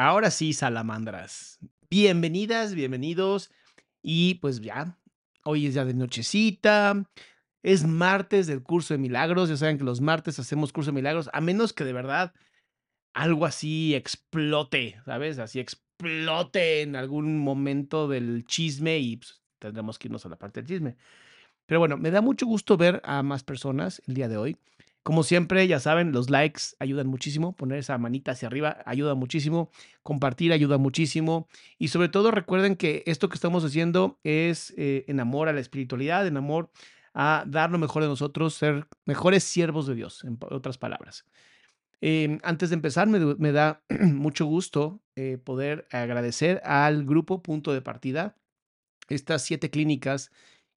Ahora sí, salamandras. Bienvenidas, bienvenidos. Y pues ya, hoy es ya de nochecita. Es martes del curso de milagros. Ya saben que los martes hacemos curso de milagros, a menos que de verdad algo así explote, ¿sabes? Así explote en algún momento del chisme y pues, tendremos que irnos a la parte del chisme. Pero bueno, me da mucho gusto ver a más personas el día de hoy. Como siempre, ya saben, los likes ayudan muchísimo, poner esa manita hacia arriba ayuda muchísimo, compartir ayuda muchísimo y sobre todo recuerden que esto que estamos haciendo es eh, en amor a la espiritualidad, en amor a dar lo mejor de nosotros, ser mejores siervos de Dios, en otras palabras. Em, antes de empezar, me, da mucho gusto eh, poder agradecer al grupo Punto de Partida, estas siete clínicas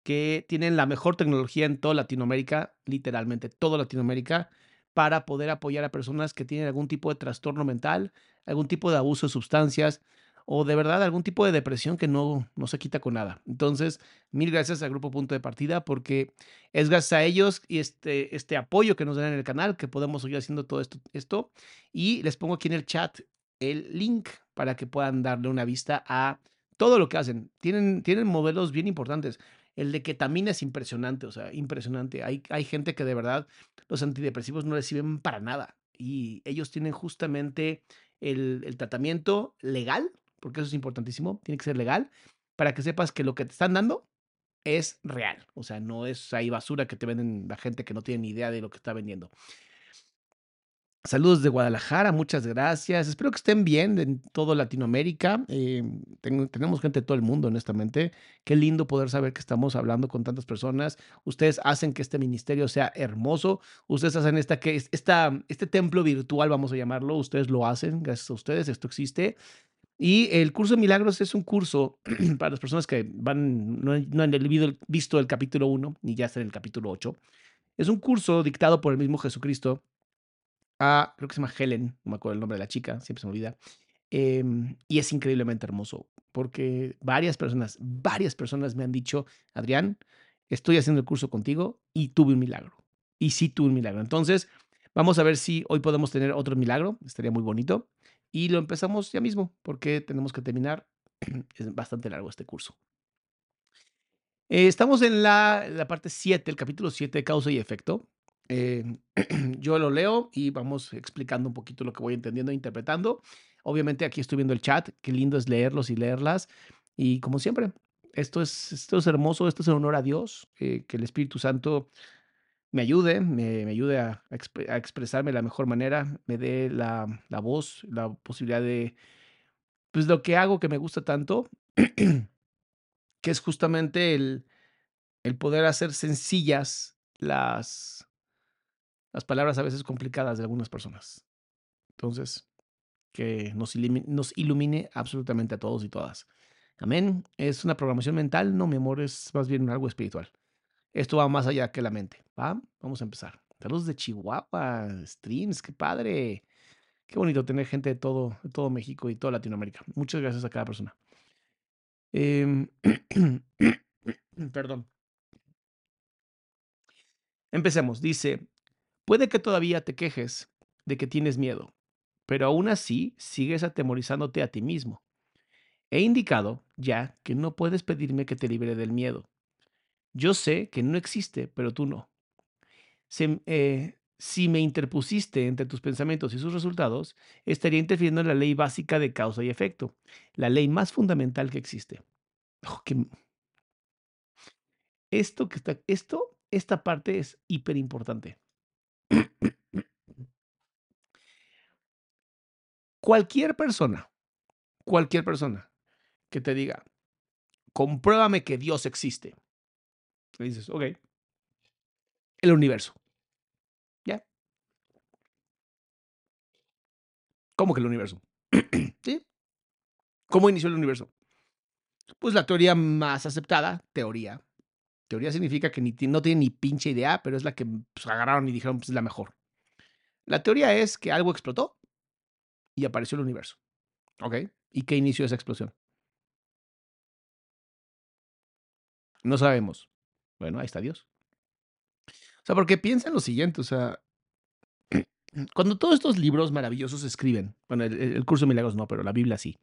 que tienen la mejor tecnología en toda Latinoamérica, literalmente toda Latinoamérica, para poder apoyar a personas que tienen algún tipo de trastorno mental, algún tipo de abuso de sustancias o de verdad algún tipo de depresión que no, no se quita con nada. Entonces, mil gracias al Grupo Punto de Partida porque es gracias a ellos y este, este apoyo que nos dan en el canal que podemos seguir haciendo todo esto, esto. Y les pongo aquí en el chat el link para que puedan darle una vista a todo lo que hacen. Tienen, tienen modelos bien importantes. El de ketamina es impresionante, o sea, impresionante. Hay, hay gente que de verdad los antidepresivos no reciben para nada y ellos tienen justamente el, el tratamiento legal, porque eso es importantísimo, tiene que ser legal, para que sepas que lo que te están dando es real. O sea, no es ahí basura que te venden la gente que no tiene ni idea de lo que está vendiendo. Saludos de Guadalajara, muchas gracias. Espero que estén bien en toda Latinoamérica. Tengo- tenemos gente de todo el mundo, honestamente. Qué lindo poder saber que estamos hablando con tantas personas. Ustedes hacen que este ministerio sea hermoso. Ustedes hacen esta, que, es- esta, este templo virtual, vamos a llamarlo. Ustedes lo hacen, gracias a ustedes. Esto existe. Y el curso de milagros es un curso para las personas que van, no, no han visto el capítulo 1 ni ya están en el capítulo 8. Es un curso dictado por el mismo Jesucristo a, creo que se llama Helen, no me acuerdo el nombre de la chica, siempre se me olvida. Em, y es increíblemente hermoso porque varias personas, varias personas me han dicho, Adrián, estoy haciendo el curso contigo y tuve un milagro. Y sí tuve un milagro. Entonces, vamos a ver si hoy podemos tener otro milagro, estaría muy bonito. Y lo empezamos ya mismo porque tenemos que terminar. Es bastante largo este curso. Eh, estamos en la, la parte 7, el capítulo 7 de causa y efecto. Eh, yo lo leo y vamos explicando un poquito lo que voy entendiendo e interpretando. Obviamente aquí estoy viendo el chat, qué lindo es leerlos y leerlas. Y como siempre, esto es, esto es hermoso, esto es en honor a Dios, eh, que el Espíritu Santo me ayude, me, ayude a expresarme de la mejor manera, me dé la, la voz, la posibilidad de, pues lo que hago que me gusta tanto, que es justamente el, el poder hacer sencillas las, las palabras a veces complicadas de algunas personas. Entonces, que nos ilumine, absolutamente a todos y todas. Amén. Es una programación mental, no, mi amor, es más bien algo espiritual. Esto va más allá que la mente. ¿va? Vamos a empezar. Saludos de Chihuahua, streams, qué padre. Qué bonito tener gente de todo, todo México y toda Latinoamérica. Muchas gracias a cada persona. Em, perdón. Empecemos. Dice, puede que todavía te quejes de que tienes miedo, pero aún así sigues atemorizándote a ti mismo. He indicado ya que no puedes pedirme que te libre del miedo. Yo sé que no existe, pero tú no. Eh, si me interpusiste entre tus pensamientos y sus resultados, estaría interfiriendo en la ley básica de causa y efecto, la ley más fundamental que existe. Oh, Esto que está, esto, esta parte es hiper importante. Cualquier persona, cualquier persona que te diga, compruébame que Dios existe. Le dices, ok, el universo. ¿Ya? ¿Cómo que el universo? ¿Cómo inició el universo? Pues la teoría más aceptada, teoría. Teoría significa que no tiene ni pinche idea, pero es la que pues, agarraron y dijeron, pues es la mejor. La teoría es que algo explotó y apareció el universo. ¿Ok? ¿Y qué inició esa explosión? No sabemos. Bueno, ahí está Dios. O sea, porque piensa en lo siguiente, o sea, cuando todos estos libros maravillosos se escriben, bueno, el, el curso de milagros no, pero la Biblia sí,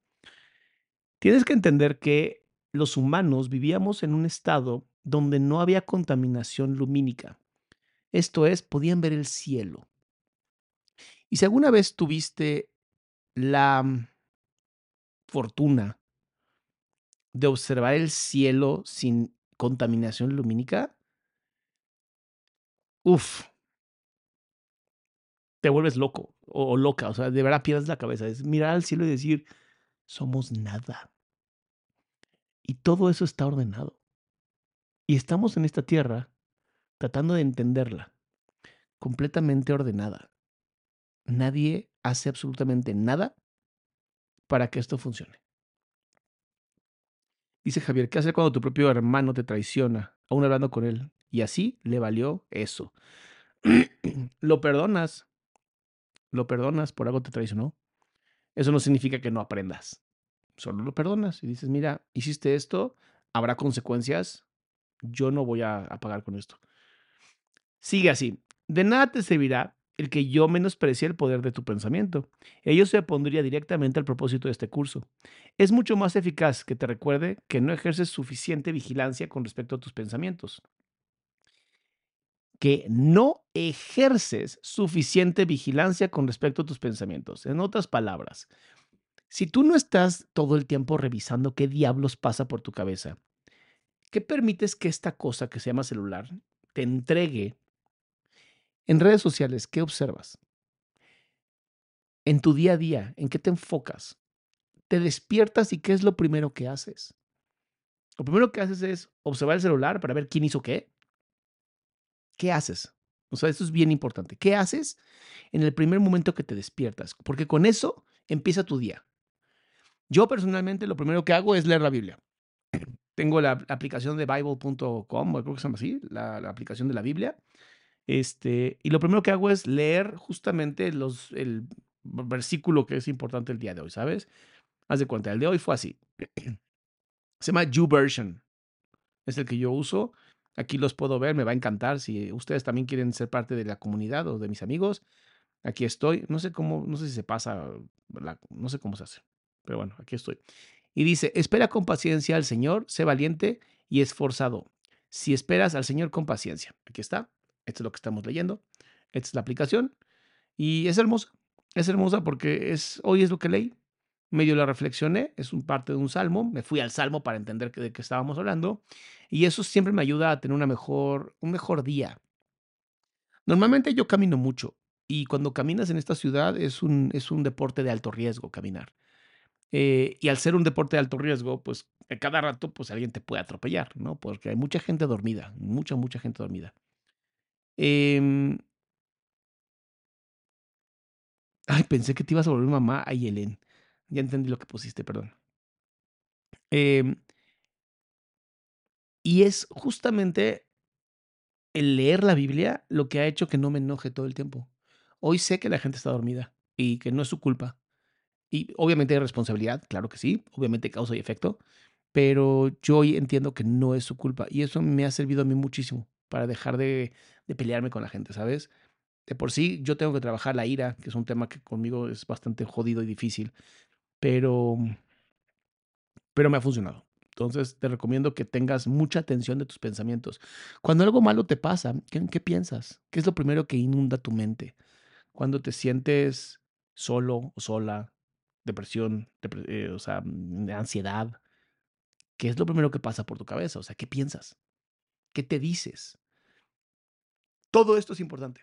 tienes que entender que los humanos vivíamos en un estado donde no había contaminación lumínica. Esto es, podían ver el cielo. Y si alguna vez tuviste la mm, fortuna de observar el cielo sin contaminación lumínica, uff, te vuelves loco o, loca, o sea, de verdad pierdes la cabeza. Es mirar al cielo y decir, somos nada. Y todo eso está ordenado. Y estamos en esta tierra tratando de entenderla, completamente ordenada. Nadie hace absolutamente nada para que esto funcione. Dice Javier, ¿qué hacer cuando tu propio hermano te traiciona, aún hablando con él? Y así le valió eso. lo perdonas, lo perdonas por algo te traicionó. Eso no significa que no aprendas. Solo lo perdonas y dices, mira, hiciste esto, habrá consecuencias, yo no voy a, pagar con esto. Sigue así. De nada te servirá el que yo menosprecie el poder de tu pensamiento. Ello se opondría directamente al propósito de este curso. Es mucho más eficaz que te recuerde que no ejerces suficiente vigilancia con respecto a tus pensamientos. Que no ejerces suficiente vigilancia con respecto a tus pensamientos. En otras palabras, si tú no estás todo el tiempo revisando qué diablos pasa por tu cabeza, ¿qué permites que esta cosa que se llama celular te entregue en redes sociales? ¿Qué observas? en tu día a día, ¿en qué te enfocas? Te despiertas y ¿qué es lo primero que haces? Lo primero que haces es observar el celular para ver quién hizo qué. ¿Qué haces? O sea, esto es bien importante. ¿Qué haces en el primer momento que te despiertas? Porque con eso empieza tu día. Yo personalmente lo primero que hago es leer la Biblia. Tengo la aplicación de bible.com, creo que se llama así, la, la, aplicación de la Biblia. Este, y lo primero que hago es leer justamente los, el versículo que es importante el día de hoy, ¿sabes? Haz de cuenta, el de hoy fue así. Se llama YouVersion. Es el que yo uso. Aquí los puedo ver, me va a encantar. Si ustedes también quieren ser parte de la comunidad o de mis amigos, aquí estoy. No sé cómo, no sé si se pasa, no sé cómo se hace. Pero bueno, aquí estoy. Y dice, espera con paciencia al Señor, sé valiente y esforzado. Si esperas al Señor con paciencia. Aquí está. Esto es lo que estamos leyendo. Esta es la aplicación. Y es hermosa. Es hermosa porque es, hoy es lo que leí. Medio la reflexioné. Es un parte de un salmo. Me fui al salmo para entender de qué estábamos hablando. Y eso siempre me ayuda a tener una mejor, un mejor día. Normalmente yo camino mucho. Y cuando caminas en esta ciudad es un, es un deporte de alto riesgo caminar. Eh, y al ser un deporte de alto riesgo, pues a cada rato pues alguien te puede atropellar, ¿no? Porque hay mucha gente dormida, mucha, mucha gente dormida. Eh, ay, pensé que te ibas a volver mamá. Ay, Helen. Ya entendí lo que pusiste, perdón. Eh, y es justamente el leer la Biblia lo que ha hecho que no me enoje todo el tiempo. Hoy sé que la gente está dormida y que no es su culpa. Y obviamente hay responsabilidad, claro que sí, obviamente causa y efecto, pero yo entiendo que no es su culpa y eso me ha servido a mí muchísimo para dejar de, de pelearme con la gente, ¿sabes? De por sí yo tengo que trabajar la ira, que es un tema que conmigo es bastante jodido y difícil, pero, pero me ha funcionado. Entonces te recomiendo que tengas mucha atención de tus pensamientos. Cuando algo malo te pasa, ¿qué, ¿qué, piensas? ¿Qué es lo primero que inunda tu mente? Cuando te sientes solo o sola, depresión, depre eh, o sea, mm, ansiedad, ¿qué es lo primero que pasa por tu cabeza? O sea, ¿qué piensas? ¿Qué te dices? Todo esto es importante.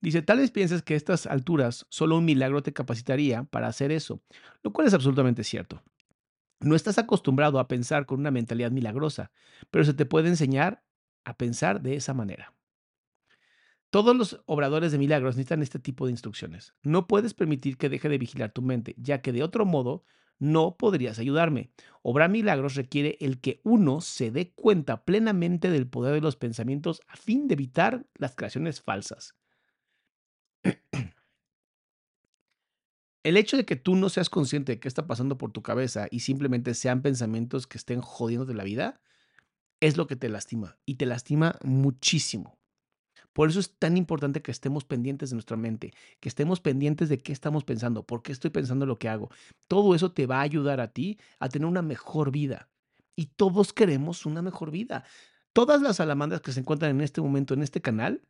Dice, tal vez pienses que a estas alturas solo un milagro te capacitaría para hacer eso, lo cual es absolutamente cierto. No estás acostumbrado a pensar con una mentalidad milagrosa, pero se te puede enseñar a pensar de esa manera. Todos los obradores de milagros necesitan este tipo de instrucciones. No puedes permitir que deje de vigilar tu mente, ya que de otro modo no podrías ayudarme. Obrar milagros requiere el que uno se dé cuenta plenamente del poder de los pensamientos a fin de evitar las creaciones falsas. El hecho de que tú no seas consciente de qué está pasando por tu cabeza y simplemente sean pensamientos que estén jodiendo de la vida, es lo que te lastima y te lastima muchísimo. Por eso es tan importante que estemos pendientes de nuestra mente, que estemos pendientes de qué estamos pensando, por qué estoy pensando lo que hago. Todo eso te va a ayudar a ti a tener una mejor vida. Y todos queremos una mejor vida. Todas las salamandras que se encuentran en este momento en este canal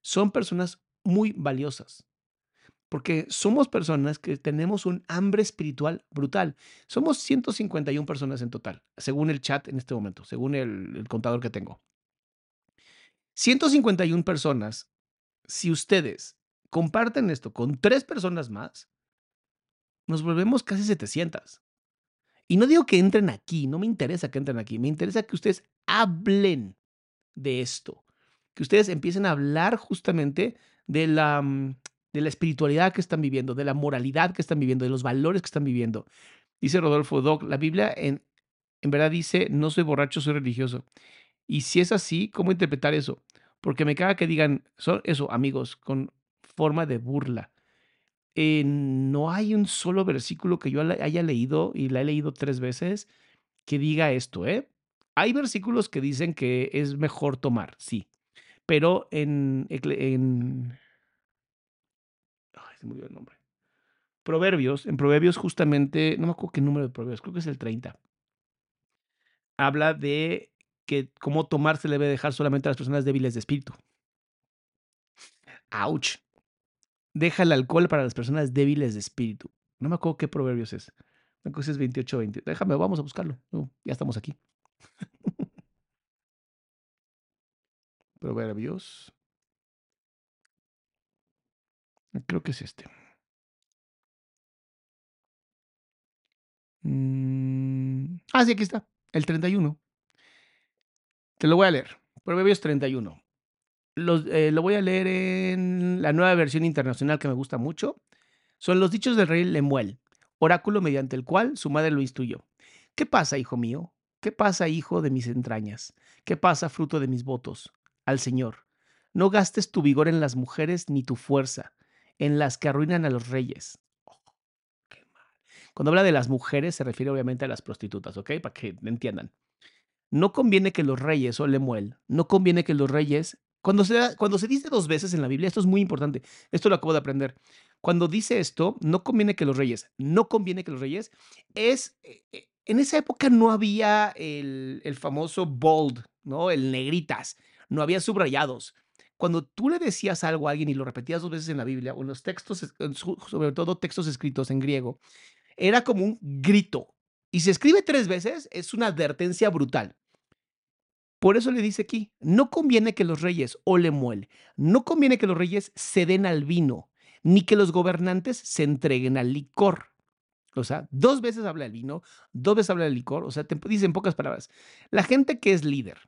son personas muy valiosas. Porque somos personas que tenemos un hambre espiritual brutal. Somos 151 personas en total, según el chat en este momento, según el, el contador que tengo. 151 personas, si ustedes comparten esto con tres personas más, nos volvemos casi 700. Y no digo que entren aquí, no me interesa que entren aquí, me interesa que ustedes hablen de esto, que ustedes empiecen a hablar justamente de la, mm, de la espiritualidad que están viviendo, de la moralidad que están viviendo, de los valores que están viviendo. Dice Rodolfo Doc, la Biblia en, en verdad dice, no soy borracho, soy religioso. Y si es así, ¿cómo interpretar eso? Porque me caga que digan, son eso, amigos, con forma de burla. Eh, no hay un solo versículo que yo haya leído, y la he leído tres veces, que diga esto, ¿eh? Hay versículos que dicen que es mejor tomar, sí. Pero en, ay, se me olvidó el nombre. Proverbios, en Proverbios justamente, no me acuerdo qué número de Proverbios, creo que es el 30. Habla de que cómo tomar se le debe dejar solamente a las personas débiles de espíritu. Ouch. Deja el alcohol para las personas débiles de espíritu. No me acuerdo qué proverbios es. Una cosa es 28, 20. Déjame, vamos a buscarlo. Ya estamos aquí. proverbios. Creo que es este. Mm, ah, sí, aquí está. El 31. Te lo voy a leer. Proverbios 31. Los, eh, lo voy a leer en la nueva versión internacional que me gusta mucho. Son los dichos del rey Lemuel, oráculo mediante el cual su madre lo instruyó. ¿Qué pasa, hijo mío? ¿Qué pasa, hijo de mis entrañas? ¿Qué pasa, fruto de mis votos? Al Señor. No gastes tu vigor en las mujeres ni tu fuerza, en las que arruinan a los reyes. mal. Cuando habla de las mujeres se refiere obviamente a las prostitutas, ¿ok? Para que entiendan. No conviene que los reyes, o Lemuel, no conviene que los reyes, cuando se, cuando se dice dos veces en la Biblia, esto es muy importante, esto lo acabo de aprender. Cuando dice esto, no conviene que los reyes, no conviene que los reyes, es, eh, eh, en esa época no había el, el famoso bold, ¿no? El negritas, no había subrayados. Cuando tú le decías algo a alguien y lo repetías dos veces en la Biblia o en los textos, sobre todo textos escritos en griego, era como un grito. Y si escribe tres veces, es una advertencia brutal. Por eso le dice aquí, no conviene que los reyes o no conviene que los reyes se den al vino, ni que los gobernantes se entreguen al licor. O sea, dos veces habla del vino, dos veces habla del licor, o sea, te dice en pocas palabras, la gente que es líder,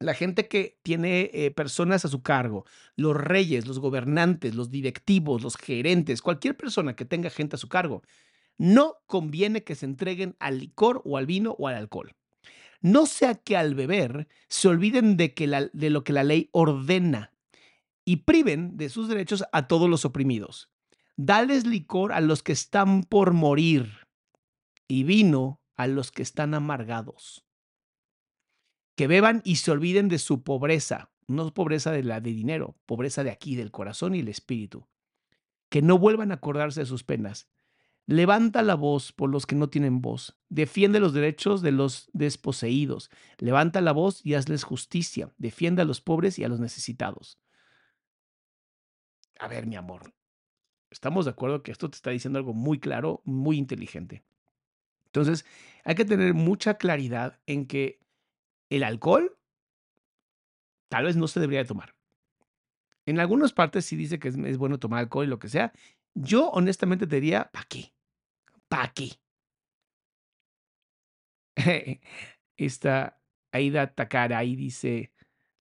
la gente que tiene eh, personas a su cargo, los reyes, los gobernantes, los directivos, los gerentes, cualquier persona que tenga gente a su cargo, no conviene que se entreguen al licor o al vino o al alcohol. No sea que al beber se olviden de, que de lo que la ley ordena y priven de sus derechos a todos los oprimidos. Dales licor a los que están por morir y vino a los que están amargados que beban y se olviden de su pobreza, no pobreza de la de dinero, pobreza de aquí, del corazón y el espíritu. Que no vuelvan a acordarse de sus penas. Levanta la voz por los que no tienen voz. Defiende los derechos de los desposeídos. Levanta la voz y hazles justicia. Defiende a los pobres y a los necesitados. A ver, mi amor, estamos de acuerdo que esto te está diciendo algo muy claro, muy inteligente. Entonces, hay que tener mucha claridad en que el alcohol tal vez no se debería de tomar. En algunas partes sí dice que es, bueno tomar alcohol y lo que sea. Yo honestamente te diría, ¿para qué? ¿Para qué? Esta Aida Takara ahí dice,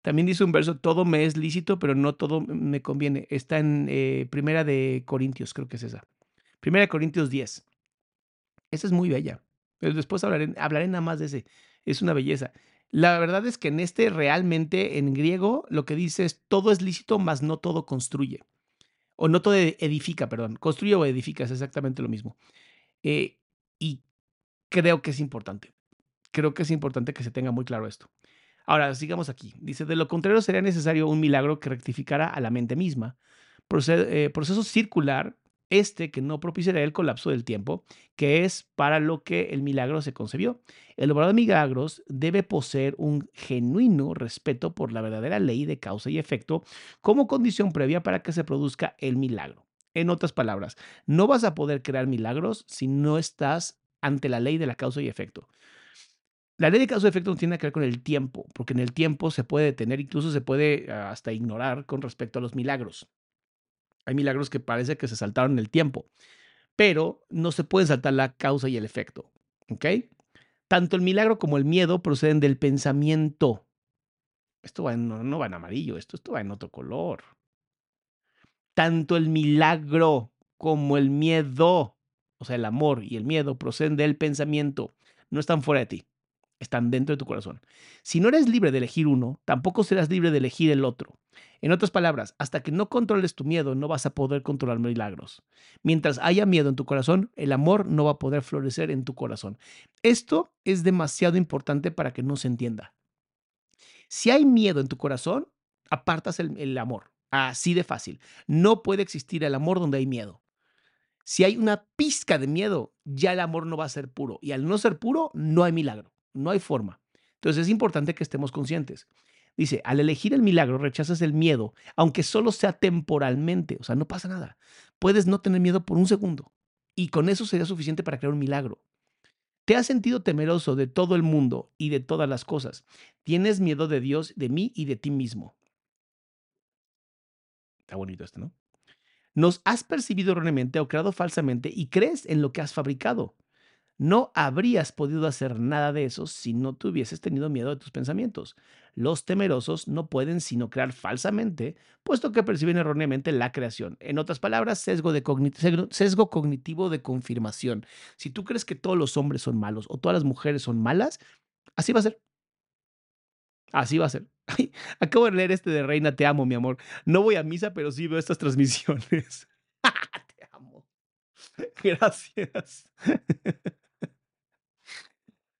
también dice un verso, todo me es lícito, pero no todo me conviene. Está en eh, Primera de Corintios, creo que es esa. Primera de Corintios 10. Esa es muy bella. Pero después hablaré, hablaré nada más de ese. Es una belleza. La verdad es que en este realmente en griego lo que dice es todo es lícito, mas no todo construye. O no todo edifica, perdón. Construye o edifica es exactamente lo mismo. Eh, y creo que es importante. Creo que es importante que se tenga muy claro esto. Ahora, sigamos aquí. Dice, de lo contrario sería necesario un milagro que rectificara a la mente misma. Eh, proceso circular este que no propiciará el colapso del tiempo, que es para lo que el milagro se concebió. El obrador de milagros debe poseer un genuino respeto por la verdadera ley de causa y efecto como condición previa para que se produzca el milagro. En otras palabras, no vas a poder crear milagros si no estás ante la ley de la causa y efecto. La ley de causa y efecto no tiene que ver con el tiempo, porque en el tiempo se puede detener, incluso se puede ah, hasta ignorar con respecto a los milagros. Hay milagros que parece que se saltaron el tiempo, pero no se puede saltar la causa y el efecto. ¿Ok? Tanto el milagro como el miedo proceden del pensamiento. Esto no, va en amarillo, esto, esto va en otro color. Tanto el milagro como el miedo, o sea, el amor y el miedo proceden del pensamiento, no están fuera de ti, están dentro de tu corazón. Si no eres libre de elegir uno, tampoco serás libre de elegir el otro. En otras palabras, hasta que no controles tu miedo, no vas a poder controlar milagros. Mientras haya miedo en tu corazón, el amor no va a poder florecer en tu corazón. Esto es demasiado importante para que no se entienda. Si hay miedo en tu corazón, apartas el, amor. Así de fácil. No puede existir el amor donde hay miedo. Si hay una pizca de miedo, ya el amor no va a ser puro. Y al no ser puro, no hay milagro. No hay forma. Entonces es importante que estemos conscientes. Dice, al elegir el milagro rechazas el miedo, aunque solo sea temporalmente, o sea, no pasa nada. Puedes no tener miedo por un segundo y con eso sería suficiente para crear un milagro. ¿Te has sentido temeroso de todo el mundo y de todas las cosas? Tienes miedo de Dios, de mí y de ti mismo. Está bonito esto, ¿no? Nos has percibido erróneamente o creado falsamente y crees en lo que has fabricado. No habrías podido hacer nada de eso si no te hubieses tenido miedo de tus pensamientos. Los temerosos no pueden sino crear falsamente, puesto que perciben erróneamente la creación. En otras palabras, sesgo, de sesgo cognitivo de confirmación. Si tú crees que todos los hombres son malos o todas las mujeres son malas, así va a ser. Así va a ser. Acabo de leer este de Reina, te amo, mi amor. No voy a misa, pero sí veo estas transmisiones. te amo. Gracias.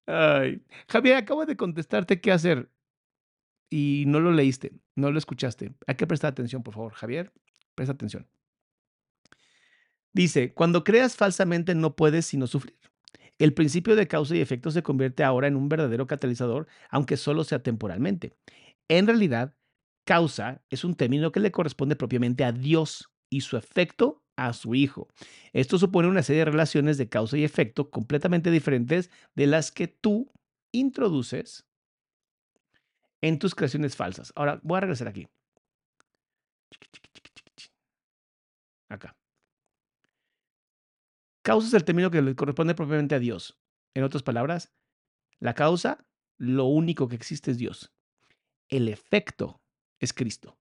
Ay. Javier, acabo de contestarte qué hacer y no lo leíste, no lo escuchaste. Hay que prestar atención, por favor. Javier, presta atención. Dice, cuando creas falsamente no puedes sino sufrir. El principio de causa y efecto se convierte ahora en un verdadero catalizador, aunque solo sea temporalmente. En realidad, causa es un término que le corresponde propiamente a Dios y su efecto a su hijo. Esto supone una serie de relaciones de causa y efecto completamente diferentes de las que tú introduces en tus creaciones falsas. Ahora voy a regresar aquí. Acá. Causa es el término que le corresponde propiamente a Dios. En otras palabras, la causa, lo único que existe es Dios. El efecto es Cristo.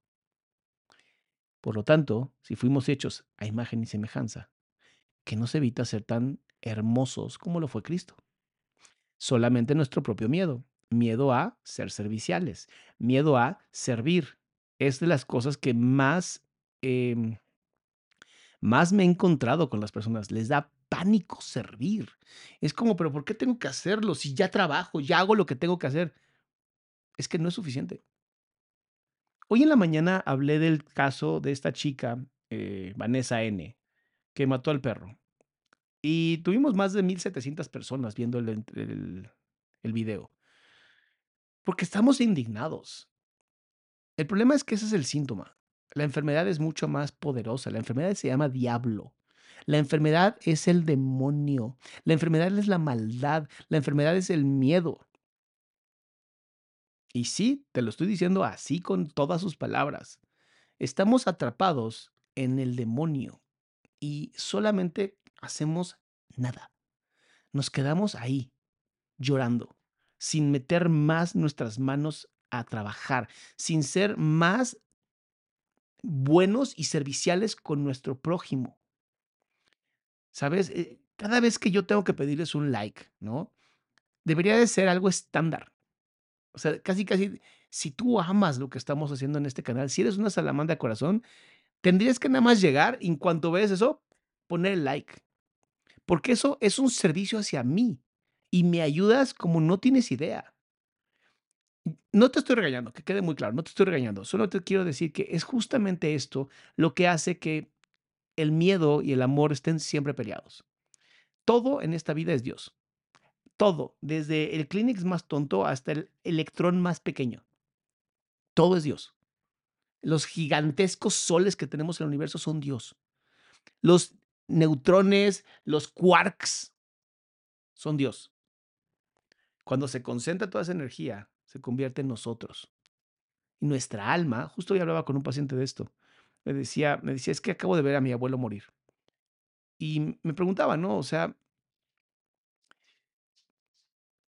Por lo tanto, si fuimos hechos a imagen y semejanza, que nos evita ser tan hermosos como lo fue Cristo. Solamente nuestro propio miedo, miedo a ser serviciales, miedo a servir. Es de las cosas que más, em, más me he encontrado con las personas. Les da pánico servir. Es como, pero ¿por qué tengo que hacerlo? Si ya trabajo, ya hago lo que tengo que hacer. Es que no es suficiente. Hoy en la mañana hablé del caso de esta chica, eh, Vanessa N., que mató al perro. Y tuvimos más de 1.700 personas viendo el, el video. Porque estamos indignados. El problema es que ese es el síntoma. La enfermedad es mucho más poderosa. La enfermedad se llama diablo. La enfermedad es el demonio. La enfermedad es la maldad. La enfermedad es el miedo. Y sí, te lo estoy diciendo así con todas sus palabras. Estamos atrapados en el demonio y solamente hacemos nada. Nos quedamos ahí, llorando, sin meter más nuestras manos a trabajar, sin ser más buenos y serviciales con nuestro prójimo. ¿Sabes? Eh, cada vez que yo tengo que pedirles un like, ¿no? Debería de ser algo estándar. O sea, casi, casi, si tú amas lo que estamos haciendo en este canal, si eres una salamandra de corazón, tendrías que nada más llegar y en cuanto ves eso, poner el like. Porque eso es un servicio hacia mí y me ayudas como no tienes idea. No te estoy regañando, que quede muy claro, no te estoy regañando, solo te quiero decir que es justamente esto lo que hace que el miedo y el amor estén siempre peleados. Todo en esta vida es Dios todo, desde el Kleenex más tonto hasta el electrón más pequeño. Todo es Dios. Los gigantescos soles que tenemos en el universo son Dios. Los neutrones, los quarks, son Dios. Cuando se concentra toda esa energía, se convierte en nosotros. Y nuestra alma, justo hoy hablaba con un paciente de esto, me decía, me decía, es que acabo de ver a mi abuelo morir. Y me preguntaba, ¿no? O sea,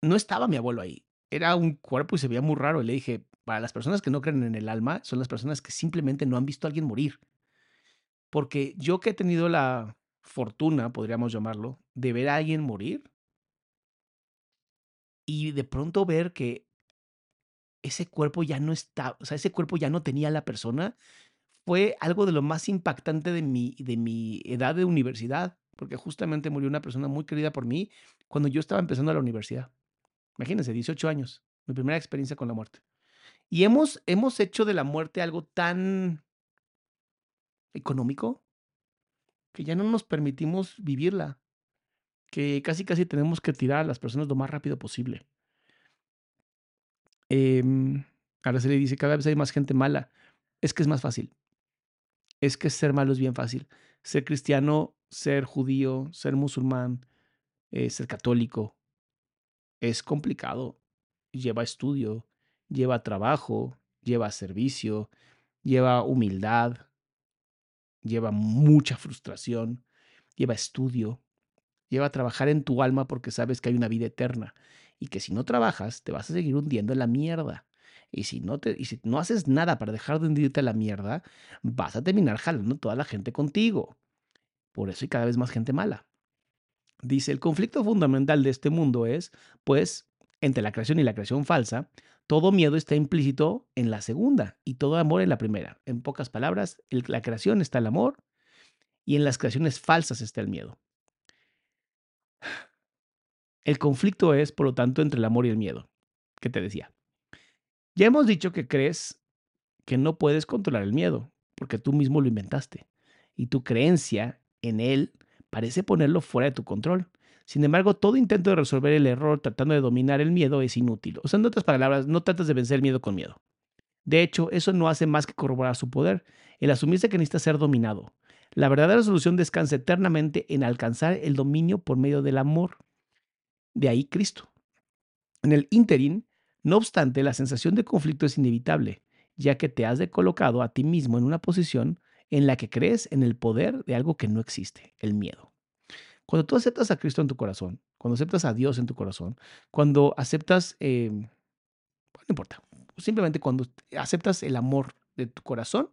no estaba mi abuelo ahí. Era un cuerpo y se veía muy raro. Y le dije, para las personas que no creen en el alma, son las personas que simplemente no han visto a alguien morir. Porque yo que he tenido la fortuna, podríamos llamarlo, de ver a alguien morir y de pronto ver que ese cuerpo ya no está, o sea, ese cuerpo ya no tenía la persona, fue algo de lo más impactante de mi, de mi edad de universidad, porque justamente murió una persona muy querida por mí cuando yo estaba empezando la universidad. Imagínense, 18 años, mi primera experiencia con la muerte. Y hemos, hemos hecho de la muerte algo tan económico que ya no nos permitimos vivirla, que casi casi tenemos que tirar a las personas lo más rápido posible. Eh, ahora se le dice, cada vez hay más gente mala. Es que es más fácil. Es que ser malo es bien fácil. Ser cristiano, ser judío, ser musulmán, eh, ser católico, es complicado. Lleva estudio, lleva trabajo, lleva servicio, lleva humildad, lleva mucha frustración, lleva estudio, lleva a trabajar en tu alma porque sabes que hay una vida eterna y que si no trabajas te vas a seguir hundiendo en la mierda. Y si no, te, y si no haces nada para dejar de hundirte en la mierda, vas a terminar jalando toda la gente contigo. Por eso hay cada vez más gente mala. Dice, el conflicto fundamental de este mundo es, pues, entre la creación y la creación falsa, todo miedo está implícito en la segunda y todo amor en la primera. En pocas palabras, la creación está el amor y en las creaciones falsas está el miedo. El conflicto es, por lo tanto, entre el amor y el miedo, que te decía. Ya hemos dicho que crees que no puedes controlar el miedo, porque tú mismo lo inventaste, y tu creencia en él parece ponerlo fuera de tu control. Sin embargo, todo intento de resolver el error tratando de dominar el miedo es inútil. O sea, en otras palabras, no tratas de vencer el miedo con miedo. De hecho, eso no hace más que corroborar su poder, el asumirse que necesita ser dominado. La verdadera solución descansa eternamente en alcanzar el dominio por medio del amor. De ahí Cristo. En el interín, no obstante, la sensación de conflicto es inevitable, ya que te has colocado a ti mismo en una posición en la que crees en el poder de algo que no existe, el miedo. Cuando tú aceptas a Cristo en tu corazón, cuando aceptas a Dios en tu corazón, cuando aceptas, eh, no importa, simplemente cuando aceptas el amor de tu corazón,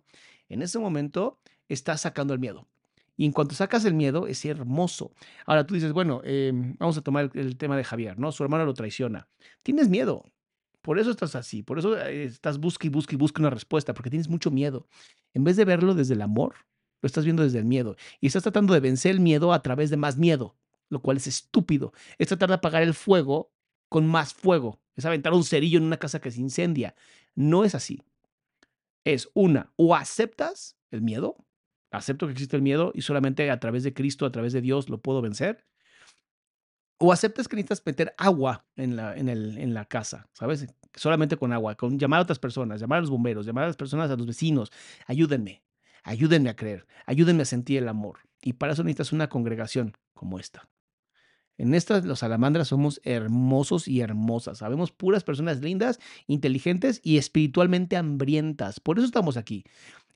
en ese momento estás sacando el miedo. Y en cuanto sacas el miedo, es hermoso. Ahora tú dices, bueno, eh, vamos a tomar el, el, tema de Javier, ¿no? Su hermano lo traiciona. Tienes miedo. Por eso estás así. Por eso eh, estás busca y busca y busca una respuesta, porque tienes mucho miedo. En vez de verlo desde el amor, lo estás viendo desde el miedo. Y estás tratando de vencer el miedo a través de más miedo, lo cual es estúpido. Es tratar de apagar el fuego con más fuego. Es aventar un cerillo en una casa que se incendia. No es así. Es una, o aceptas el miedo, acepto que existe el miedo y solamente a través de Cristo, a través de Dios lo puedo vencer. O aceptas que necesitas meter agua en la, casa, ¿sabes? Solamente con agua, con llamar a otras personas, llamar a los bomberos, llamar a las personas, a los vecinos. Ayúdenme, ayúdenme a creer, ayúdenme a sentir el amor. Y para eso necesitas una congregación como esta. En estas, los salamandras somos hermosos y hermosas. Sabemos puras personas lindas, inteligentes y espiritualmente hambrientas. Por eso estamos aquí.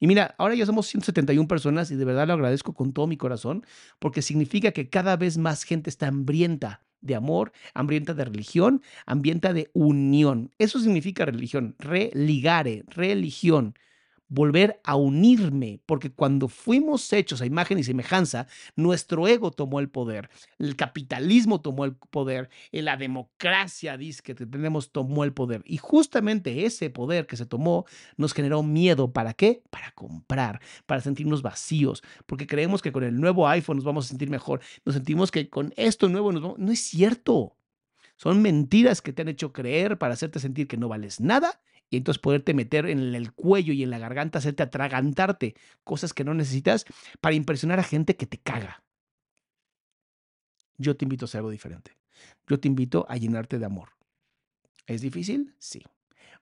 Y mira, ahora ya somos 171 personas y de verdad lo agradezco con todo mi corazón porque significa que cada vez más gente está hambrienta de amor, hambrienta de religión, hambrienta de unión. Eso significa religión, religare, religión volver a unirme, porque cuando fuimos hechos a imagen y semejanza, nuestro ego tomó el poder, el capitalismo tomó el poder, la democracia, dice que tenemos, tomó el poder. Y justamente ese poder que se tomó nos generó miedo. ¿Para qué? Para comprar, para sentirnos vacíos, porque creemos que con el nuevo iPhone nos vamos a sentir mejor, nos sentimos que con esto nuevo nos vamos... No es cierto. Son mentiras que te han hecho creer para hacerte sentir que no vales nada y entonces poderte meter en el cuello y en la garganta, hacerte atragantarte cosas que no necesitas para impresionar a gente que te caga. Yo te invito a hacer algo diferente. Yo te invito a llenarte de amor. ¿Es difícil? Sí.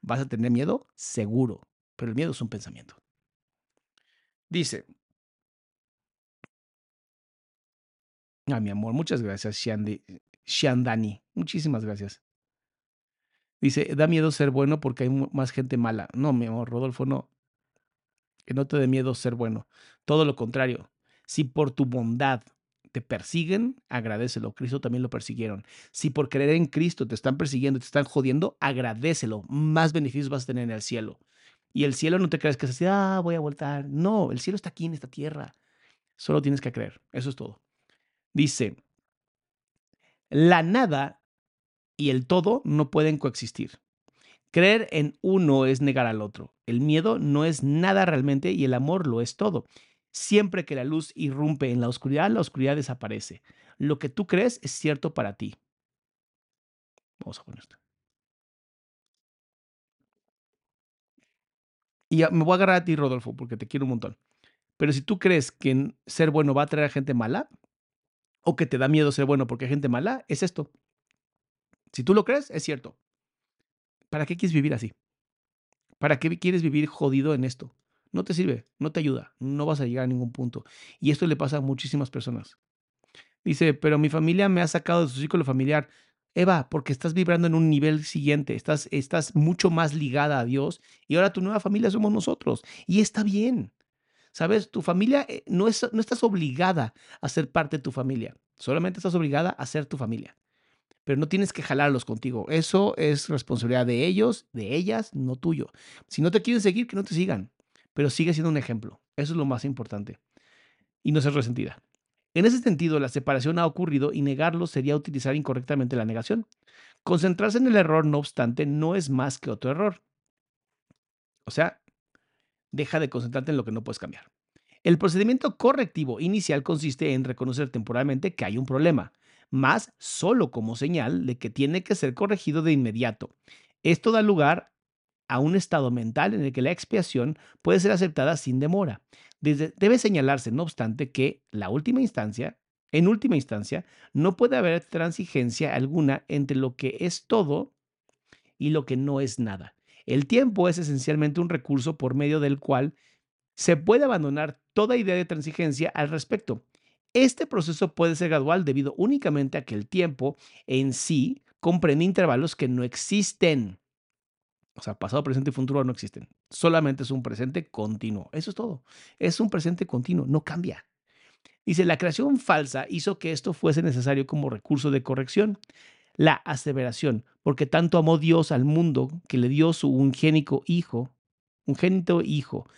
¿Vas a tener miedo? Seguro. Pero el miedo es un pensamiento. Dice. Ah, mi amor, muchas gracias, Shandani. Muchísimas gracias. Dice, da miedo ser bueno porque hay más gente mala. No, mi amor, Rodolfo, no. Que no te dé miedo ser bueno. Todo lo contrario. Si por tu bondad te persiguen, agradecelo. Cristo también lo persiguieron. Si por creer en Cristo te están persiguiendo, te están jodiendo, agradecelo. Más beneficios vas a tener en el cielo. Y el cielo no te crees que es así, ah, voy a voltar. No, el cielo está aquí en esta tierra. Solo tienes que creer. Eso es todo. Dice, la nada y el todo no pueden coexistir. Creer en uno es negar al otro. El miedo no es nada realmente y el amor lo es todo. Siempre que la luz irrumpe en la oscuridad, la oscuridad desaparece. Lo que tú crees es cierto para ti. Vamos a poner esto. Y me voy a agarrar a ti, Rodolfo, porque te quiero un montón. Pero si tú crees que ser bueno va a traer a gente mala, o que te da miedo ser bueno porque hay gente mala, es esto. Si tú lo crees, es cierto. ¿Para qué quieres vivir así? ¿Para qué quieres vivir jodido en esto? No te sirve, no te ayuda, no vas a llegar a ningún punto. Y esto le pasa a muchísimas personas. Dice, pero mi familia me ha sacado de su círculo familiar. Eva, porque estás vibrando en un nivel siguiente, estás, estás mucho más ligada a Dios y ahora tu nueva familia somos nosotros. Y está bien. ¿Sabes? Tu familia eh, no, es, no estás obligada a ser parte de tu familia. Solamente estás obligada a ser tu familia. Pero no tienes que jalarlos contigo. Eso es responsabilidad de ellos, de ellas, no tuyo. Si no te quieren seguir, que no te sigan. Pero sigue siendo un ejemplo. Eso es lo más importante. Y no ser resentida. En ese sentido, la separación ha ocurrido y negarlo sería utilizar incorrectamente la negación. Concentrarse en el error, no obstante, no es más que otro error. O sea, deja de concentrarte en lo que no puedes cambiar. El procedimiento correctivo inicial consiste en reconocer temporalmente que hay un problema, más solo como señal de que tiene que ser corregido de inmediato. Esto da lugar a un estado mental en el que la expiación puede ser aceptada sin demora. debe señalarse, no obstante, que la última instancia, en última instancia, no puede haber transigencia alguna entre lo que es todo y lo que no es nada. El tiempo es esencialmente un recurso por medio del cual se puede abandonar toda idea de transigencia al respecto. Este proceso puede ser gradual debido únicamente a que el tiempo en sí comprende intervalos que no existen. O sea, pasado, presente y futuro no existen. Solamente es un presente continuo. Eso es todo. Es un presente continuo, no cambia. Dice, la creación falsa hizo que esto fuese necesario como recurso de corrección. La aseveración, porque tanto amó Dios al mundo que le dio su ungénico hijo, ungénito hijo,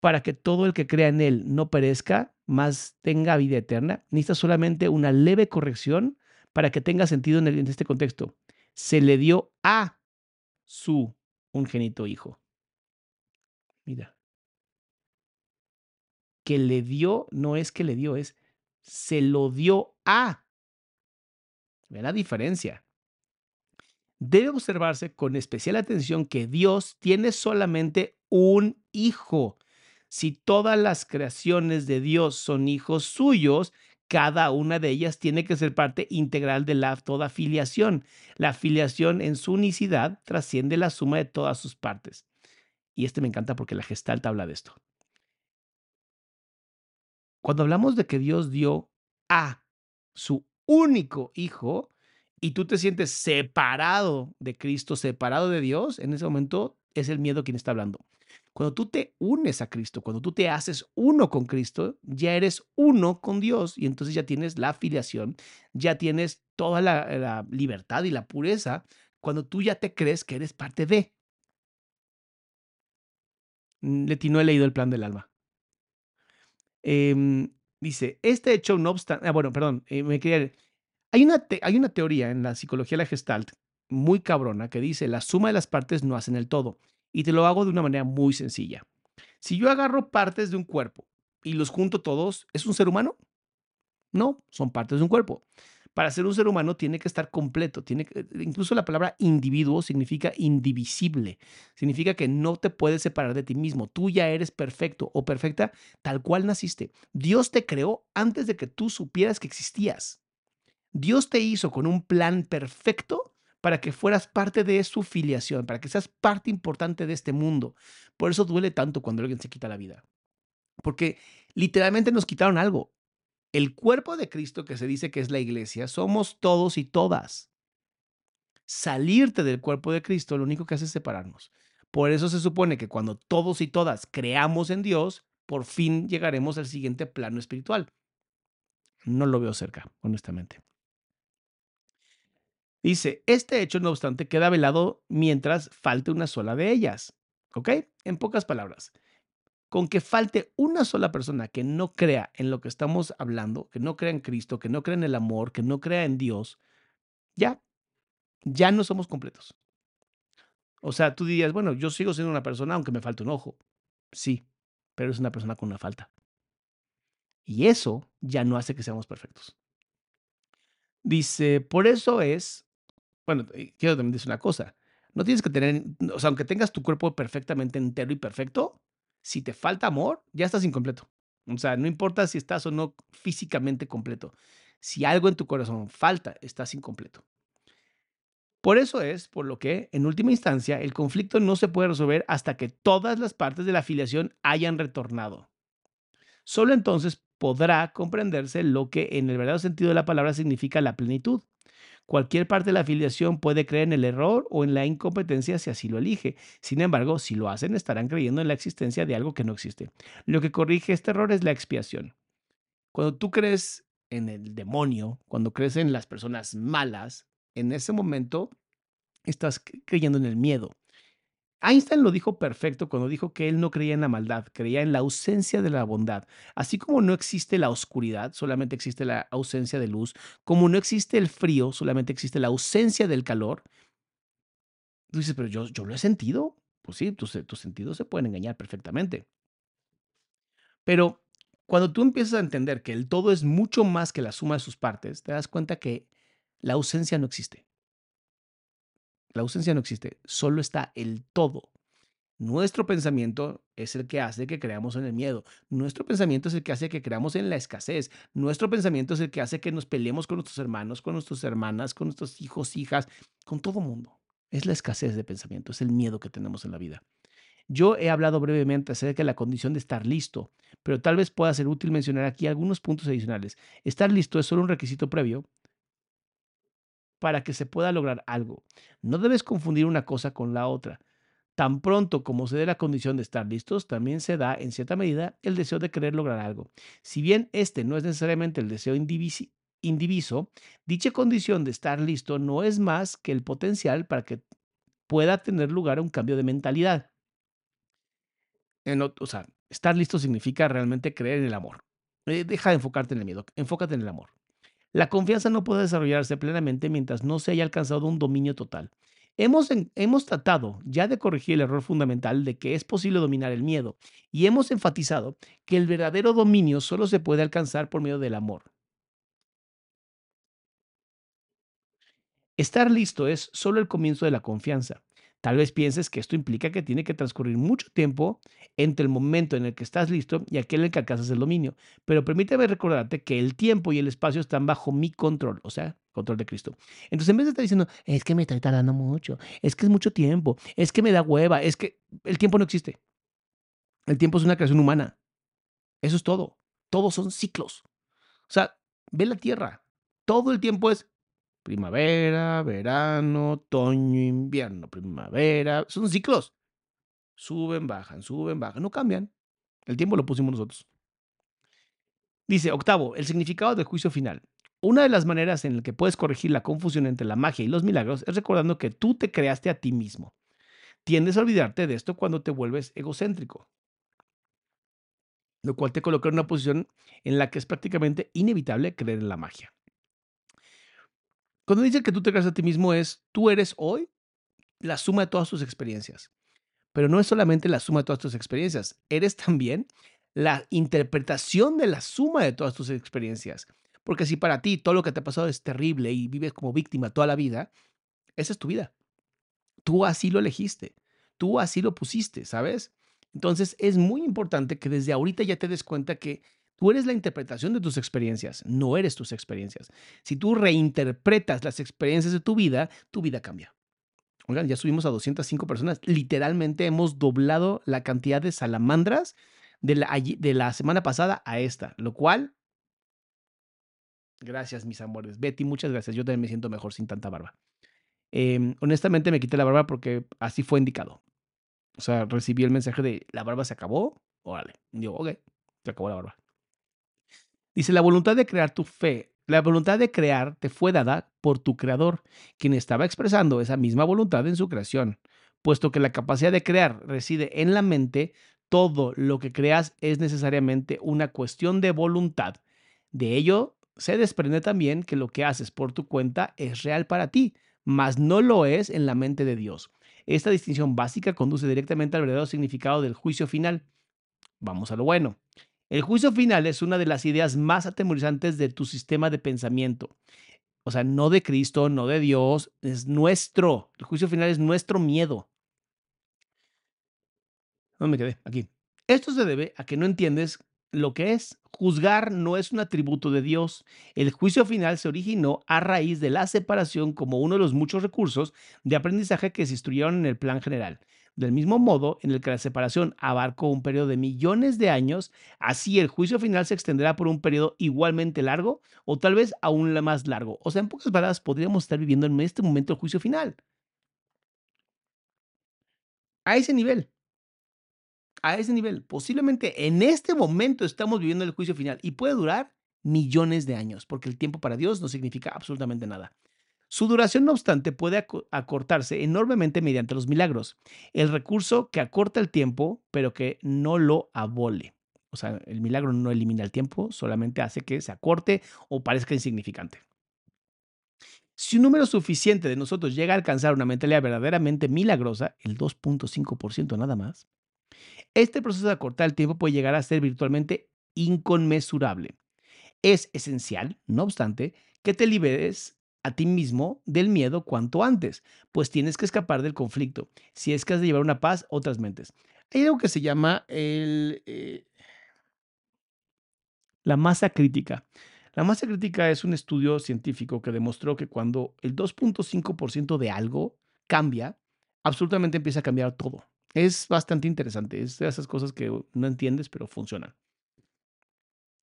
para que todo el que crea en él no perezca, más tenga vida eterna. Necesita solamente una leve corrección para que tenga sentido en, este contexto. Se le dio a su ungénito hijo. Mira. Que le dio, no es que le dio, es se lo dio a. Ve la diferencia. Debe observarse con especial atención que Dios tiene solamente un hijo si todas las creaciones de Dios son hijos suyos, cada una de ellas tiene que ser parte integral de la toda filiación. La filiación en su unicidad trasciende la suma de todas sus partes. Y este me encanta porque la Gestalt habla de esto. Cuando hablamos de que Dios dio a su único hijo y tú te sientes separado de Cristo, separado de Dios, en ese momento es el miedo quien está hablando. Cuando tú te unes a Cristo, cuando tú te haces uno con Cristo, ya eres uno con Dios y entonces ya tienes la afiliación, ya tienes toda la, libertad y la pureza cuando tú ya te crees que eres parte de. Mm, Leti, no he leído el plan del alma. Em, dice, este hecho no obstante, ah, bueno, perdón, eh, me quería... Hay una, hay una teoría en la psicología de la Gestalt muy cabrona que dice, la suma de las partes no hacen el todo. Y te lo hago de una manera muy sencilla. Si yo agarro partes de un cuerpo y los junto todos, ¿es un ser humano? No, son partes de un cuerpo. Para ser un ser humano tiene que estar completo, tiene incluso la palabra individuo significa indivisible, significa que no te puedes separar de ti mismo, tú ya eres perfecto o perfecta tal cual naciste. Dios te creó antes de que tú supieras que existías. Dios te hizo con un plan perfecto para que fueras parte de su filiación, para que seas parte importante de este mundo. Por eso duele tanto cuando alguien se quita la vida. Porque literalmente nos quitaron algo. El cuerpo de Cristo que se dice que es la iglesia, somos todos y todas. Salirte del cuerpo de Cristo lo único que hace es separarnos. Por eso se supone que cuando todos y todas creamos en Dios, por fin llegaremos al siguiente plano espiritual. No lo veo cerca, honestamente. Dice, este hecho, no obstante, queda velado mientras falte una sola de ellas. ¿Ok? En pocas palabras, con que falte una sola persona que no crea en lo que estamos hablando, que no crea en Cristo, que no crea en el amor, que no crea en Dios, ya, ya no somos completos. O sea, tú dirías, bueno, yo sigo siendo una persona aunque me falte un ojo. Sí, pero es una persona con una falta. Y eso ya no hace que seamos perfectos. Dice, por eso es bueno, quiero también decir una cosa. No tienes que tener, o sea, aunque tengas tu cuerpo perfectamente entero y perfecto, si te falta amor, ya estás incompleto. O sea, no importa si estás o no físicamente completo. Si algo en tu corazón falta, estás incompleto. Por eso es por lo que, en última instancia, el conflicto no se puede resolver hasta que todas las partes de la afiliación hayan retornado. Solo entonces podrá comprenderse lo que en el verdadero sentido de la palabra significa la plenitud. Cualquier parte de la afiliación puede creer en el error o en la incompetencia si así lo elige. Sin embargo, si lo hacen, estarán creyendo en la existencia de algo que no existe. Lo que corrige este error es la expiación. Cuando tú crees en el demonio, cuando crees en las personas malas, en ese momento estás creyendo en el miedo. Einstein lo dijo perfecto cuando dijo que él no creía en la maldad, creía en la ausencia de la bondad. Así como no existe la oscuridad, solamente existe la ausencia de luz, como no existe el frío, solamente existe la ausencia del calor. Tú dices, pero yo, yo lo he sentido. Pues sí, tus, tus sentidos se pueden engañar perfectamente. Pero cuando tú empiezas a entender que el todo es mucho más que la suma de sus partes, te das cuenta que la ausencia no existe. La ausencia no existe, solo está el todo. Nuestro pensamiento es el que hace que creamos en el miedo. Nuestro pensamiento es el que hace que creamos en la escasez. Nuestro pensamiento es el que hace que nos peleemos con nuestros hermanos, con nuestras hermanas, con nuestros hijos, hijas, con todo mundo. Es la escasez de pensamiento, es el miedo que tenemos en la vida. Yo he hablado brevemente acerca de la condición de estar listo, pero tal vez pueda ser útil mencionar aquí algunos puntos adicionales. Estar listo es solo un requisito previo para que se pueda lograr algo. No debes confundir una cosa con la otra. Tan pronto como se dé la condición de estar listos, también se da, en cierta medida, el deseo de querer lograr algo. Si bien este no es necesariamente el deseo indiviso, dicha condición de estar listo no es más que el potencial para que pueda tener lugar un cambio de mentalidad. o sea, estar listo significa realmente creer en el amor. Eh, deja de enfocarte en el miedo, enfócate en el amor. La confianza no puede desarrollarse plenamente mientras no se haya alcanzado un dominio total. Hemos, hemos, tratado ya de corregir el error fundamental de que es posible dominar el miedo y hemos enfatizado que el verdadero dominio solo se puede alcanzar por medio del amor. Estar listo es solo el comienzo de la confianza. Tal vez pienses que esto implica que tiene que transcurrir mucho tiempo entre el momento en el que estás listo y aquel en el que alcanzas el dominio. Pero permíteme recordarte que el tiempo y el espacio están bajo mi control, o sea, control de Cristo. Entonces, en vez de estar diciendo, es que me está tardando mucho, es que es mucho tiempo, es que me da hueva, es que el tiempo no existe. El tiempo es una creación humana. Eso es todo. Todos son ciclos. O sea, ve la Tierra. Todo el tiempo es Primavera, verano, otoño, invierno, primavera. Son ciclos. Suben, bajan, suben, bajan. No cambian. El tiempo lo pusimos nosotros. Dice, octavo, el significado del juicio final. Una de las maneras en la que puedes corregir la confusión entre la magia y los milagros es recordando que tú te creaste a ti mismo. Tiendes a olvidarte de esto cuando te vuelves egocéntrico, lo cual te coloca en una posición en la que es prácticamente inevitable creer en la magia. Cuando dice que tú te creas a ti mismo es, tú eres hoy la suma de todas tus experiencias. Pero no es solamente la suma de todas tus experiencias, eres también la interpretación de la suma de todas tus experiencias. Porque si para ti todo lo que te ha pasado es terrible y vives como víctima toda la vida, esa es tu vida. Tú así lo elegiste, tú así lo pusiste, ¿sabes? Entonces es muy importante que desde ahorita ya te des cuenta que Tú eres la interpretación de tus experiencias, no eres tus experiencias. Si tú reinterpretas las experiencias de tu vida, tu vida cambia. Oigan, ya subimos a 205 personas. Literalmente hemos doblado la cantidad de salamandras de la, semana pasada a esta, lo cual... Gracias, mis amores. Betty, muchas gracias. Yo también me siento mejor sin tanta barba. Em, honestamente me quité la barba porque así fue indicado. O sea, recibí el mensaje de la barba se acabó. Órale. Digo, ok, se acabó la barba. Dice, la voluntad de crear tu fe, la voluntad de crear te fue dada por tu creador, quien estaba expresando esa misma voluntad en su creación. Puesto que la capacidad de crear reside en la mente, todo lo que creas es necesariamente una cuestión de voluntad. De ello se desprende también que lo que haces por tu cuenta es real para ti, mas no lo es en la mente de Dios. Esta distinción básica conduce directamente al verdadero significado del juicio final. Vamos a lo bueno. El juicio final es una de las ideas más atemorizantes de tu sistema de pensamiento. O sea, no de Cristo, no de Dios, es nuestro. El juicio final es nuestro miedo. ¿Dónde me quedé? Aquí. Esto se debe a que no entiendes lo que es. Juzgar no es un atributo de Dios. El juicio final se originó a raíz de la separación como uno de los muchos recursos de aprendizaje que se instruyeron en el plan general. Del mismo modo en el que la separación abarcó un periodo de millones de años, así el juicio final se extenderá por un periodo igualmente largo o tal vez aún más largo. O sea, en pocas palabras, podríamos estar viviendo en este momento el juicio final. A ese nivel. A ese nivel. Posiblemente en este momento estamos viviendo el juicio final y puede durar millones de años, porque el tiempo para Dios no significa absolutamente nada. Su duración, no obstante, puede acortarse enormemente mediante los milagros, el recurso que acorta el tiempo, pero que no lo abole. O sea, el milagro no elimina el tiempo, solamente hace que se acorte o parezca insignificante. Si un número suficiente de nosotros llega a alcanzar una mentalidad verdaderamente milagrosa, el 2.5% nada más, este proceso de acortar el tiempo puede llegar a ser virtualmente inconmensurable. Es esencial, no obstante, que te liberes a ti mismo del miedo cuanto antes, pues tienes que escapar del conflicto, si es que has de llevar una paz otras mentes. Hay algo que se llama eh, la masa crítica. La masa crítica es un estudio científico que demostró que cuando el 2.5% de algo cambia, absolutamente empieza a cambiar todo. Es bastante interesante, es de esas cosas que no entiendes, pero funcionan.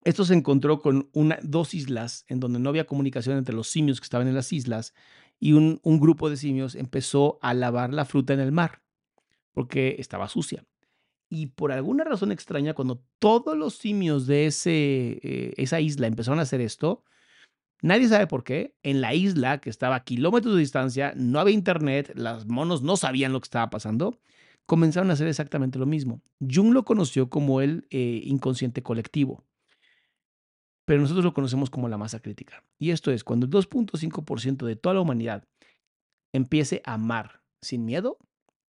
Esto se encontró con una, dos islas en donde no había comunicación entre los simios que estaban en las islas y un, grupo de simios empezó a lavar la fruta en el mar porque estaba sucia. Y por alguna razón extraña, cuando todos los simios de ese, eh, esa isla empezaron a hacer esto, nadie sabe por qué, en la isla que estaba a kilómetros de distancia, no había internet, los monos no sabían lo que estaba pasando, comenzaron a hacer exactamente lo mismo. Jung lo conoció como el eh, inconsciente colectivo pero nosotros lo conocemos como la masa crítica. Y esto es, cuando el 2.5% de toda la humanidad empiece a amar sin miedo,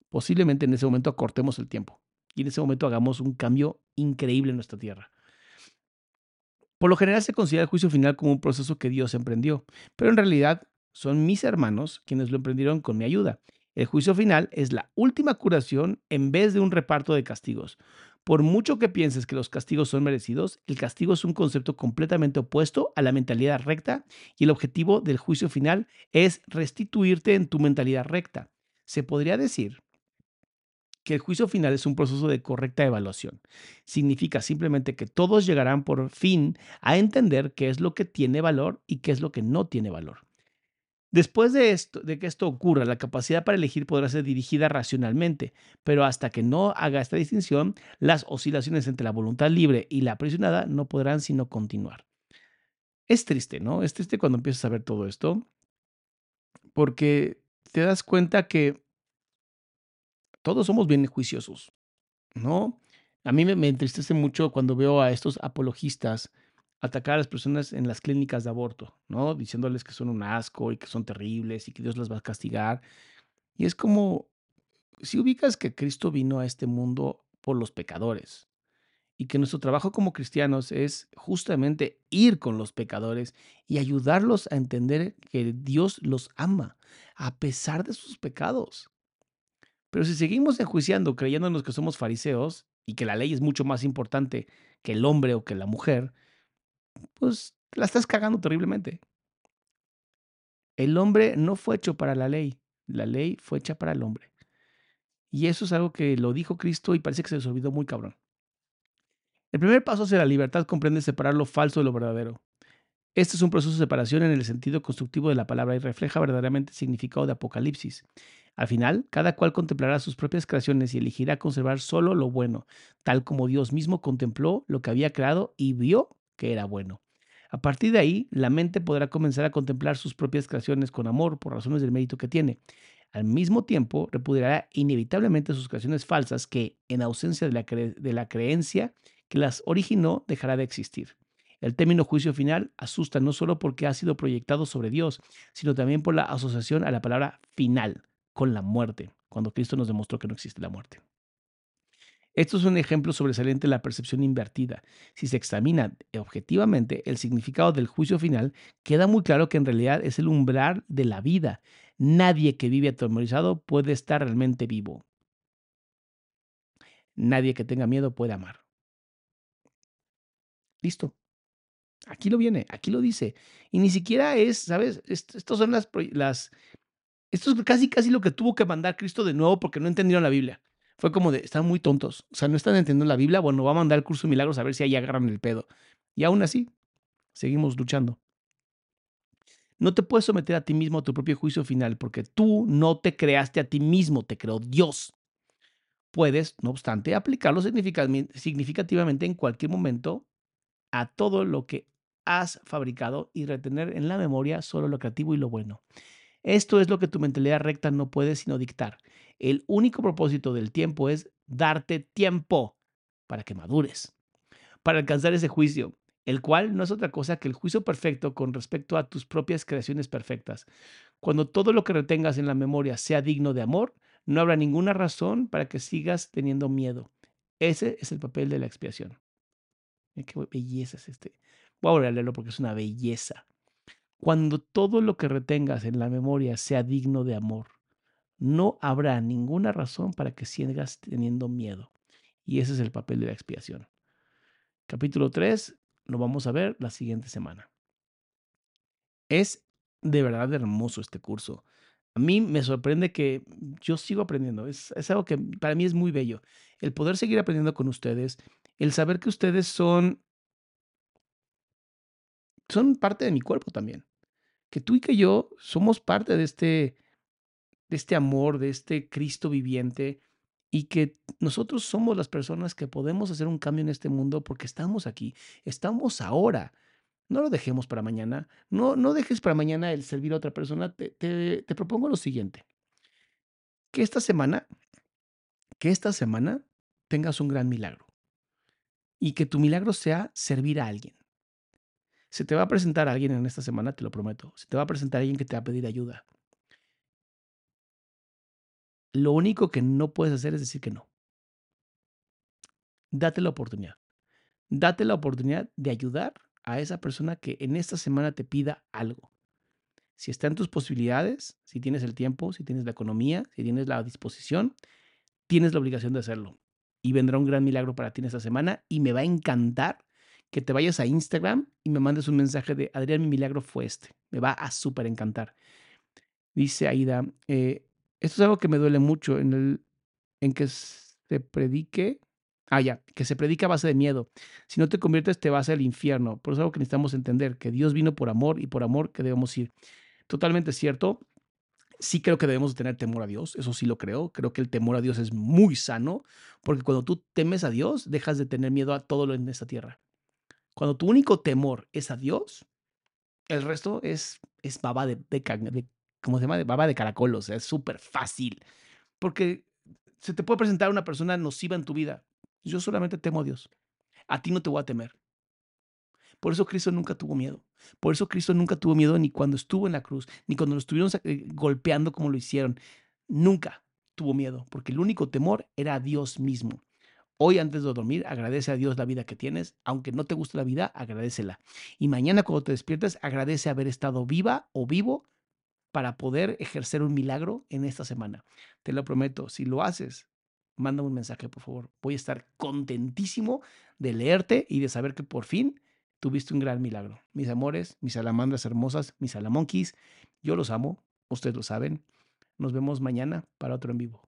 posiblemente en ese momento acortemos el tiempo y en ese momento hagamos un cambio increíble en nuestra tierra. Por lo general se considera el juicio final como un proceso que Dios emprendió, pero en realidad son mis hermanos quienes lo emprendieron con mi ayuda. El juicio final es la última curación en vez de un reparto de castigos. Por mucho que pienses que los castigos son merecidos, el castigo es un concepto completamente opuesto a la mentalidad recta y el objetivo del juicio final es restituirte en tu mentalidad recta. Se podría decir que el juicio final es un proceso de correcta evaluación. Significa simplemente que todos llegarán por fin a entender qué es lo que tiene valor y qué es lo que no tiene valor. Después de, esto, de que esto ocurra, la capacidad para elegir podrá ser dirigida racionalmente, pero hasta que no haga esta distinción, las oscilaciones entre la voluntad libre y la aprisionada no podrán sino continuar. Es triste, ¿no? Es triste cuando empiezas a ver todo esto, porque te das cuenta que todos somos bien juiciosos, ¿no? A mí me, me entristece mucho cuando veo a estos apologistas atacar a las personas en las clínicas de aborto, ¿no? Diciéndoles que son un asco y que son terribles y que Dios las va a castigar. Y es como, si ubicas que Cristo vino a este mundo por los pecadores y que nuestro trabajo como cristianos es justamente ir con los pecadores y ayudarlos a entender que Dios los ama a pesar de sus pecados. Pero si seguimos enjuiciando creyéndonos que somos fariseos y que la ley es mucho más importante que el hombre o que la mujer, pues la estás cagando terriblemente. El hombre no fue hecho para la ley, la ley fue hecha para el hombre. Y eso es algo que lo dijo Cristo y parece que se les olvidó muy cabrón. El primer paso hacia la libertad comprende separar lo falso de lo verdadero. Este es un proceso de separación en el sentido constructivo de la palabra y refleja verdaderamente el significado de Apocalipsis. Al final, cada cual contemplará sus propias creaciones y elegirá conservar solo lo bueno, tal como Dios mismo contempló lo que había creado y vio que era bueno. A partir de ahí, la mente podrá comenzar a contemplar sus propias creaciones con amor por razones del mérito que tiene. Al mismo tiempo, repudiará inevitablemente sus creaciones falsas que, en ausencia de la, de la creencia que las originó, dejará de existir. El término juicio final asusta no solo porque ha sido proyectado sobre Dios, sino también por la asociación a la palabra final, con la muerte, cuando Cristo nos demostró que no existe la muerte. Esto es un ejemplo sobresaliente de la percepción invertida. Si se examina objetivamente el significado del juicio final, queda muy claro que en realidad es el umbral de la vida. Nadie que vive atemorizado puede estar realmente vivo. Nadie que tenga miedo puede amar. Listo. Aquí lo viene, aquí lo dice. Y ni siquiera es, ¿sabes? Estos son las, las, esto es casi, casi lo que tuvo que mandar Cristo de nuevo porque no entendieron la Biblia. Fue como de, están muy tontos. O sea, no están entendiendo la Biblia. Bueno, va a mandar el curso de milagros a ver si ahí agarran el pedo. Y aún así, seguimos luchando. No te puedes someter a ti mismo a tu propio juicio final porque tú no te creaste a ti mismo, te creó Dios. Puedes, no obstante, aplicarlo significativamente en cualquier momento a todo lo que has fabricado y retener en la memoria solo lo creativo y lo bueno. Esto es lo que tu mentalidad recta no puede sino dictar. El único propósito del tiempo es darte tiempo para que madures, para alcanzar ese juicio, el cual no es otra cosa que el juicio perfecto con respecto a tus propias creaciones perfectas. Cuando todo lo que retengas en la memoria sea digno de amor, no habrá ninguna razón para que sigas teniendo miedo. Ese es el papel de la expiación. qué belleza es este. Voy a leerlo porque es una belleza. Cuando todo lo que retengas en la memoria sea digno de amor, no habrá ninguna razón para que sigas teniendo miedo. Y ese es el papel de la expiación. Capítulo 3 lo vamos a ver la siguiente semana. Es de verdad hermoso este curso. A mí me sorprende que yo sigo aprendiendo. Es, es, algo que para mí es muy bello. El poder seguir aprendiendo con ustedes, el saber que ustedes son, son parte de mi cuerpo también que tú y que yo somos parte de este, de este amor, de este Cristo viviente y que nosotros somos las personas que podemos hacer un cambio en este mundo porque estamos aquí, estamos ahora. No lo dejemos para mañana, no, no dejes para mañana el servir a otra persona. Te, te, propongo lo siguiente, que esta semana, que esta semana tengas un gran milagro y que tu milagro sea servir a alguien. Se te va a presentar alguien en esta semana, te lo prometo. Se te va a presentar alguien que te va a pedir ayuda. Lo único que no puedes hacer es decir que no. Date la oportunidad. Date la oportunidad de ayudar a esa persona que en esta semana te pida algo. Si está en tus posibilidades, si tienes el tiempo, si tienes la economía, si tienes la disposición, tienes la obligación de hacerlo. Y vendrá un gran milagro para ti en esta semana y me va a encantar que te vayas a Instagram y me mandes un mensaje de Adrián, mi milagro fue este. Me va a súper encantar. Dice Aida, eh, esto es algo que me duele mucho en, el, en que se predique. Ah, ya, que se predica a base de miedo. Si no te conviertes, te vas al infierno. Por eso es algo que necesitamos entender, que Dios vino por amor y por amor que debemos ir. Totalmente cierto. Sí creo que debemos tener temor a Dios, eso sí lo creo. Creo que el temor a Dios es muy sano, porque cuando tú temes a Dios, dejas de tener miedo a todo lo en esta tierra. Cuando tu único temor es a Dios, el resto es, es baba de, de, ¿cómo se llama? Baba de caracol, o sea, es súper fácil. Porque se te puede presentar una persona nociva en tu vida. Yo solamente temo a Dios. A ti no te voy a temer. Por eso Cristo nunca tuvo miedo. Por eso Cristo nunca tuvo miedo ni cuando estuvo en la cruz, ni cuando lo estuvieron eh, golpeando como lo hicieron. Nunca tuvo miedo, porque el único temor era a Dios mismo. Hoy antes de dormir, agradece a Dios la vida que tienes. Aunque no te guste la vida, agradecela. Y mañana cuando te despiertes, agradece haber estado viva o vivo para poder ejercer un milagro en esta semana. Te lo prometo, si lo haces, manda un mensaje, por favor. Voy a estar contentísimo de leerte y de saber que por fin tuviste un gran milagro. Mis amores, mis salamandras hermosas, mis salamonquis, yo los amo, ustedes lo saben. Nos vemos mañana para otro en vivo.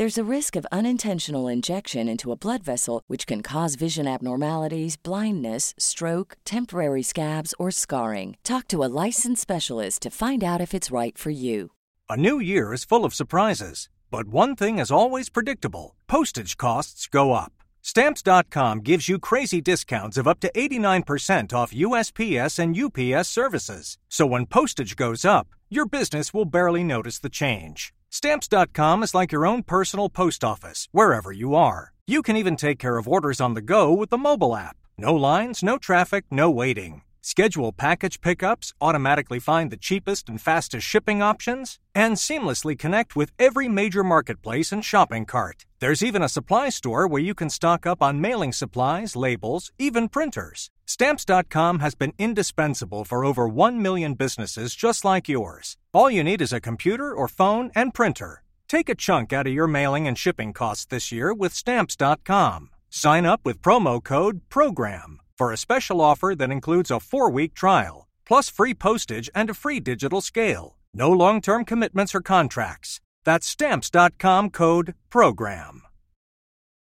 There's a risk of unintentional injection into a blood vessel, which can cause vision abnormalities, blindness, stroke, temporary scabs, or scarring. Talk to a licensed specialist to find out if it's right for you. A new year is full of surprises, but one thing is always predictable postage costs go up. Stamps.com gives you crazy discounts of up to 89% off USPS and UPS services. So when postage goes up, your business will barely notice the change. Stamps.com is like your own personal post office, wherever you are. You can even take care of orders on the go with the mobile app. No lines, no traffic, no waiting. Schedule package pickups, automatically find the cheapest and fastest shipping options, and seamlessly connect with every major marketplace and shopping cart. There's even a supply store where you can stock up on mailing supplies, labels, even printers. Stamps.com has been indispensable for over 1 million businesses just like yours. All you need is a computer or phone and printer. Take a chunk out of your mailing and shipping costs this year with Stamps.com. Sign up with promo code PROGRAM for a special offer that includes a four week trial, plus free postage and a free digital scale. No long term commitments or contracts. That's Stamps.com code PROGRAM.